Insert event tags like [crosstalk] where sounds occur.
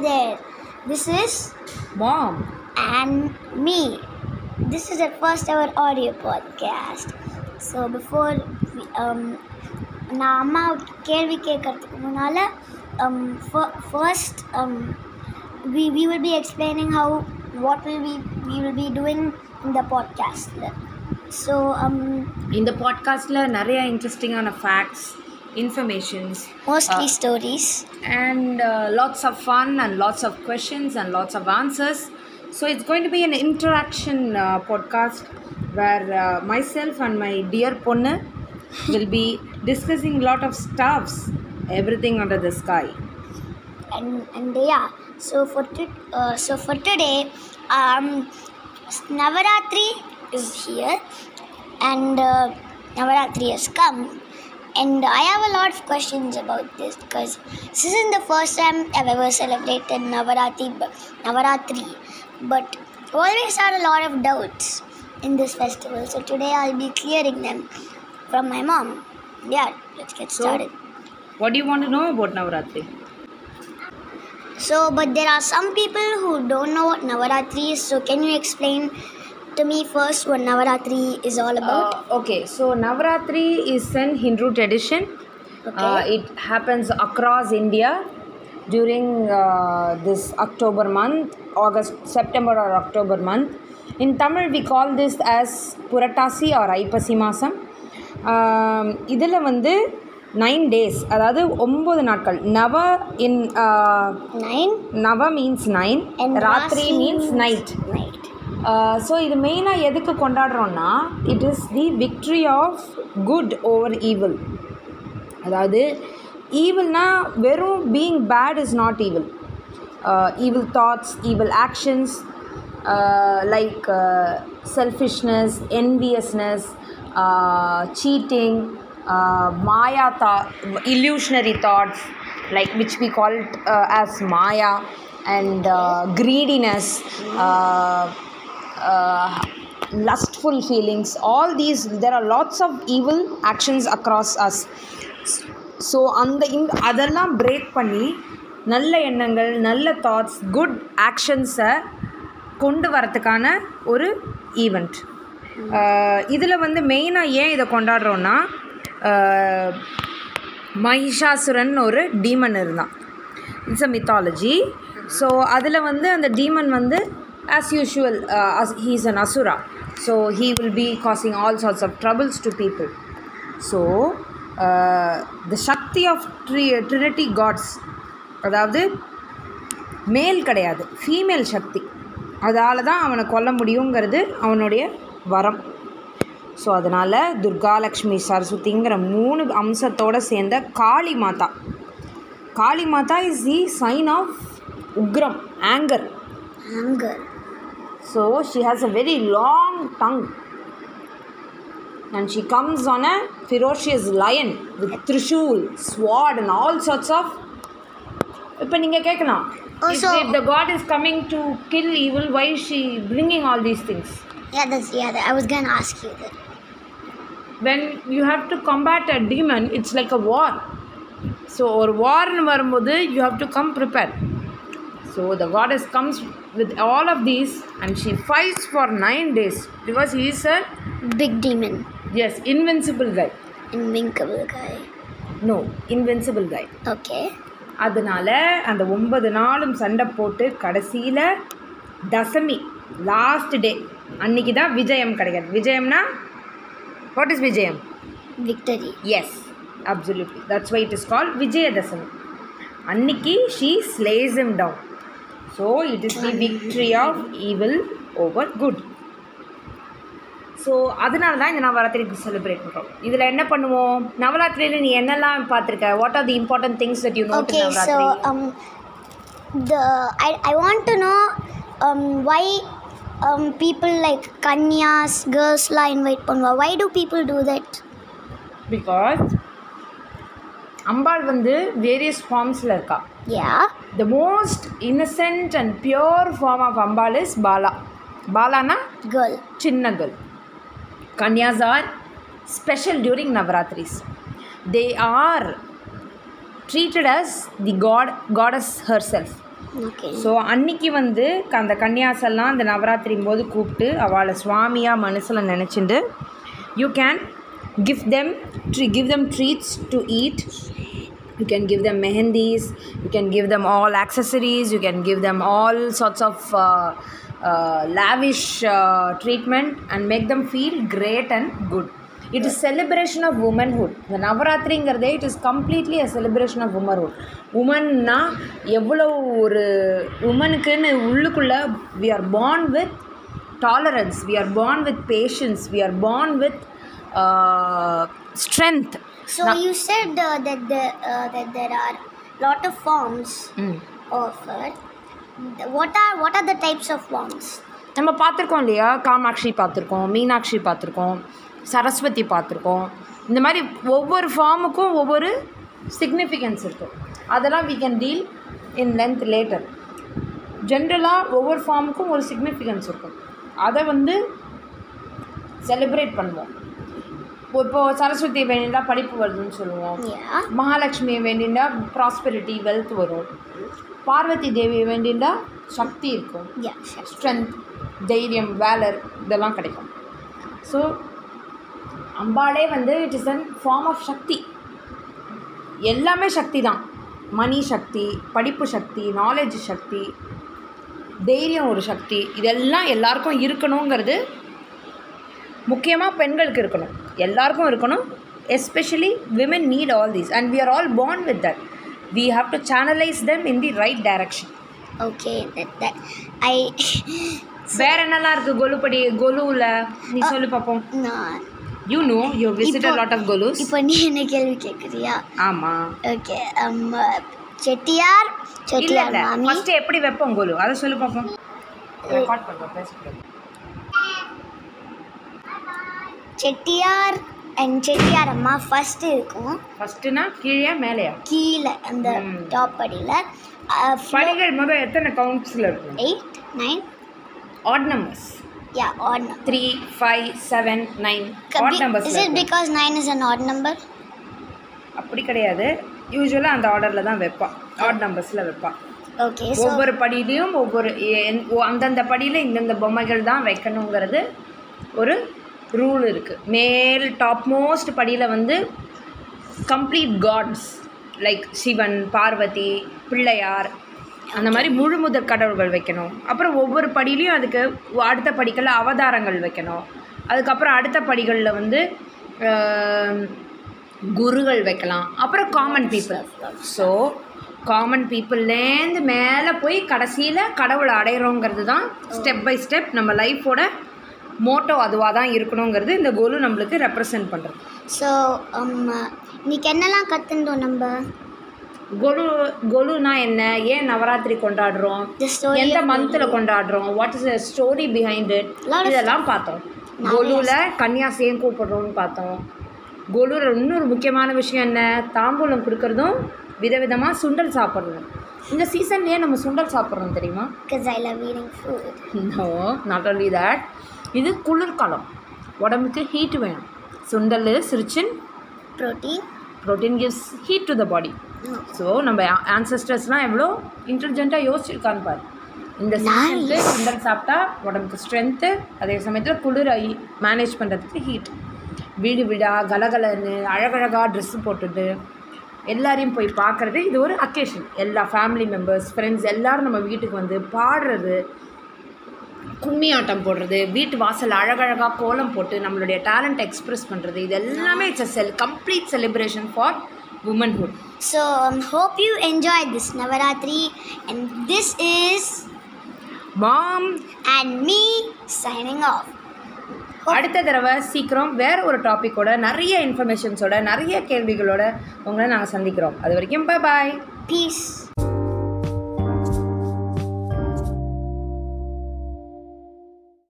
there. This is Mom. and me. This is our first ever audio podcast. So before we, um, நான் அம்மா கேள்வி கேட்கறதுக்கு முன்னால் um, first um, we, we will be explaining how what will we we will be doing in the podcast. So um, இந்த பாட்காஸ்டில் நிறைய இன்ட்ரெஸ்டிங்கான facts informations mostly uh, stories. and uh, lots of fun and lots of questions and lots of answers. So it's going to be an interaction uh, podcast where uh, myself and my dear Ponne will be [laughs] discussing lot of stuffs everything under the sky. And and yeah so for to, uh, so for today um navaratri is here and uh, navaratri has come and i have a lot of questions about this because this isn't the first time i've ever celebrated navaratri navaratri but always had a lot of doubts in this festival so today i'll be clearing them from my mom yeah let's get So- started What do you want to know about Navaratri? So, but there are some people who don't know what Navaratri is. So, can you explain to me first what Navaratri is all about? Uh, okay, so Navaratri is an Hindu tradition. Okay. Uh, it happens across India during uh, this October month, August, September or October month. In Tamil, we call this as Puratasi or Aipasi Masam. இதில் வந்து nine days அதாவது ஒம்பது நாட்கள் நவ இன் Nine நவ means nine and ராத்திரி Rasi means means night Night. So இது மெயினாக எதுக்கு கொண்டாடுறோன்னா it is the victory of good over evil அதாவது ஈவில்னால் வெறும் being bad is not evil evil thoughts evil actions like selfishness enviousness cheating maya தா illusionary thoughts like which we called as maya and greediness Uh, lustful feelings. All these there are lots of evil actions across us. So அந்த இந் அதெல்லாம் break பண்ணி நல்ல எண்ணங்கள் நல்ல thoughts good ஆக்ஷன்ஸை கொண்டு வரத்துக்கான ஒரு ஈவெண்ட் uh, இதில் வந்து மெயினாக ஏன் இதை கொண்டாடுறோன்னா uh, மகிஷாசுரன் ஒரு டீமன் இருந்தான். இட்ஸ் அ மித்தாலஜி ஸோ அதில் வந்து அந்த டீமன் வந்து as usual he's an asura so he will be causing all sorts of troubles to people so the Shakti of tri trinity gods அதாவது மேல் கிடையாது ஃபீமேல் சக்தி அதால் தான் அவனை கொல்ல முடியுங்கிறது அவனுடைய வரம். ஸோ அதனால் துர்கா லக்ஷ்மி சரஸ்வதிங்கிற மூணு அம்சத்தோடு சேர்ந்த Kali Mata. Kali Mata is the sign of ugram anger anger So she has a very long tongue. And she comes on a ferocious lion with trishul, sword, and all sorts of. இப்போ நீங்கள் கேட்கலாம் Also- if, if the god is coming to kill evil why is she bringing all these things Yeah, that's yeah. That, I was gonna ask you that. when you have to combat a demon it's like a war so ஒரு வார்னு வரும்போது you have to come prepared so the goddess comes with all of these and she fights for nine days because he is a Big demon, yes invincible guy invincible guy. no invincible guy Okay. அதனால அந்த ஒன்பது நாளும் சண்டை போட்டு கடைசியில் தசமி last day அன்னைக்கு தான் விஜயம் கிடைக்காது விஜயம்னா what is vijayam Victory. Yes absolutely that's why it is call Vijayadashami அன்னைக்கு she slays him down so it is the victory of evil over good so அதனால தான் இந்த நவராத்திரி செலிப்ரேட் பண்ணுறோம் இதில் என்ன பண்ணுவோம்? நவராத்திரியில் நீ என்னெல்லாம் பார்த்துருக்க? What are the important things that you know so the I I want to know um why um people like kanyas girls la invite பண்ணுவா? Why do people do that? Because Ambal வந்து various ஃபார்ம்ஸில் இருக்கா. Yeah. The most innocent and pure form of Ambal is Bala பாலானா girl. சின்ன girl kanyas are special during Navaratris they are treated as the god goddess herself. Okay. So அன்னைக்கு வந்து அந்த கன்னியாசெல்லாம் அந்த நவராத்திரி போது கூப்பிட்டு அவளை சுவாமியாக மனசில் நினச்சிண்டு you can give them tree give them treats to eat you can give them mehendis you can give them all accessories you can give them all sorts of uh, uh, lavish uh, treatment and make them feel great and good it is celebration of womanhood இந்த நவராத்திரிங்கிறதே it is completely a celebration of womanhood உமன்னா எவ்வளோ ஒரு உமனுக்குன்னு உள்ளுக்குள்ளே we are born with tolerance we are born with patience we are born with uh, So you said uh, that the uh, that there are lot of forms mm. offered. What are what are the types of forms? நம்ம பார்த்துருக்கோம் இல்லையா காமாட்சி பார்த்துருக்கோம் மீனாட்சி பார்த்துருக்கோம் சரஸ்வதி பார்த்துருக்கோம் இந்த மாதிரி ஒவ்வொரு ஃபார்முக்கும் ஒவ்வொரு சிக்னிஃபிகன்ஸ் இருக்கும் அதெல்லாம் we can deal in length later ஜென்ரலாக ஒவ்வொரு ஃபார்முக்கும் ஒரு சிக்னிஃபிகன்ஸ் இருக்கும் அதை வந்து செலிப்ரேட் பண்ணுவோம் இப்போது சரஸ்வதி வேண்டிண்டா படிப்பு வருதுன்னு சொல்லுவோம். Yeah. மகாலட்சுமியை வேண்டிண்டா ப்ராஸ்பெரிட்டி வெல்த் வரும். பார்வதி தேவியை வேண்டிண்டா சக்தி இருக்கும். ஸ்ட்ரென்த் தைரியம் வேலர் இதெல்லாம் கிடைக்கும். ஸோ அம்பாளே வந்து it is an form of Shakti. எல்லாமே சக்தி தான் மணி சக்தி படிப்பு சக்தி நாலேஜ் சக்தி தைரியம் ஒரு சக்தி இதெல்லாம் எல்லாருக்கும் இருக்கணுங்கிறது முக்கியமாக பெண்களுக்கு இருக்கணும். எல்லாருக்கும் இருக்கணும். Especially women need all these and we are all born with that we have to channelise them in the right direction Okay. That that I. [laughs] வேற என்னலாம் இருக்கு? கொலுப்படி கொலுவில் நீ சொல்லு பார்ப்போம். யூ நோ யூ விசிட் இப்போ- லாட் ஆஃப் கொலுஸ் இப்போ நீ என்ன கேள்வி கேட்குறியா ஆமாம் ஓகே செட்டியார் இல்லை செட்டியார் மாமி. ஃபஸ்ட்டு எப்படி வைப்போம் கொலு? அதை சொல்லு பார்ப்போம் ரெக்கார்ட் பண்ணுறோம் பேசக்கூடாது செட்டியார் அண்ட் செட்டியார் அம்மா ஃபர்ஸ்ட் இருக்கும். ஃபஸ்ட்டுனா கீழே மேலேயா? கீழே அந்த. டாப் படியில். படிகள் முதல் எத்தனை கவுண்ட்ஸில் இருக்கும்? Eight nine odd numbers yeah odd number three five seven nine odd is numbers it because nine is an odd number அப்படி கிடையாது. யூஸ்வலாக அந்த ஆர்டரில் தான் வைப்பான் ஆட் நம்பர்ஸில் வைப்பான் ஓகே ஒவ்வொரு படியிலையும் ஒவ்வொரு அந்தந்த படியில் இந்தந்த பொம்மைகள் தான் வைக்கணுங்கிறது ஒரு ரூல் இருக்குது மேல் டாப் மோஸ்ட் படியில் வந்து complete gods like Sivan Parvathi Pillaiyar அந்த மாதிரி முழு முதற் கடவுள்கள் வைக்கணும். அப்புறம் ஒவ்வொரு படியிலையும் அதுக்கு அடுத்த படிகளில் அவதாரங்கள் வைக்கணும். அதுக்கப்புறம் அடுத்த படிகளில் வந்து குருகள் வைக்கலாம். அப்புறம் காமன் பீப்புள் ஸோ காமன் பீப்புள்லேருந்து மேலே போய் கடைசியில் கடவுளை அடையிறோங்கிறது தான் ஸ்டெப் பை ஸ்டெப் நம்ம லைஃபோட மோட்டோ அதுவாக தான் இருக்கணுங்கிறது இந்த கோலு நம்மளுக்கு ரெப்ரசன்ட் பண்ணுறது ஸோ இன்னைக்கு என்னெல்லாம் கற்றுண்டோம் நம்ம? கொலு கொலுனா என்ன? ஏன் நவராத்திரி கொண்டாடுறோம்? The story எந்த மந்தில் கொண்டாடுறோம்? What is story behind it இதெல்லாம் பார்த்தோம். கொலுவில் கன்னியாசி ஏன் கூப்பிடுறோம்னு பார்த்தோம். கொலுவில் இன்னொரு முக்கியமான விஷயம் என்ன? தாம்பூலம் கொடுக்கறதும் விதவிதமாக சுண்டல் சாப்பிட்றோம். இந்த சீசன்லேயே நம்ம சுண்டல் சாப்பிட்றோம் தெரியுமா? I love eating food no not only that. இது குளிர்காலம். உடம்புக்கு ஹீட் வேணும். Sundal is rich in protein protein gives heat to the body so நம்ம ஆன்சஸ்டர்ஸ்லாம் எவ்வளோ இன்டெலிஜென்ட்டாக யோசிச்சிருக்கான்னு பாரு. இந்த சீசனுக்கு சுண்டல் சாப்பிட்டா உடம்புக்கு ஸ்ட்ரென்த்து அதே சமயத்தில் குளிரை மேனேஜ் பண்ணுறதுக்கு ஹீட் வீடு வீடா கலகலன்னு அழகழகாக ட்ரெஸ்ஸு போட்டுட்டு எல்லாரையும் போய் பார்க்குறது இது ஒரு அக்கேஷன் எல்லா ஃபேமிலி மெம்பர்ஸ் ஃப்ரெண்ட்ஸ் எல்லாரும் நம்ம வீட்டுக்கு வந்து பாடுறது கும்மி ஆட்டம் போடுறது வீட்டு வாசல் அழகழகாக கோலம் போட்டு நம்மளுடைய டேலண்ட் எக்ஸ்பிரஸ் பண்ணுறது இது எல்லாமே it's a cel complete celebration for womanhood So um, hope you enjoyed this Navaratri and this is mom and me signing off. அடுத்த தடவை சீக்கிரம் வேற ஒரு டாப்பிக்கோட நிறைய இன்ஃபர்மேஷன்ஸோட நிறைய கேள்விகளோட உங்களை நாங்கள் சந்திக்கிறோம் அது வரைக்கும் பை பாய் Peace.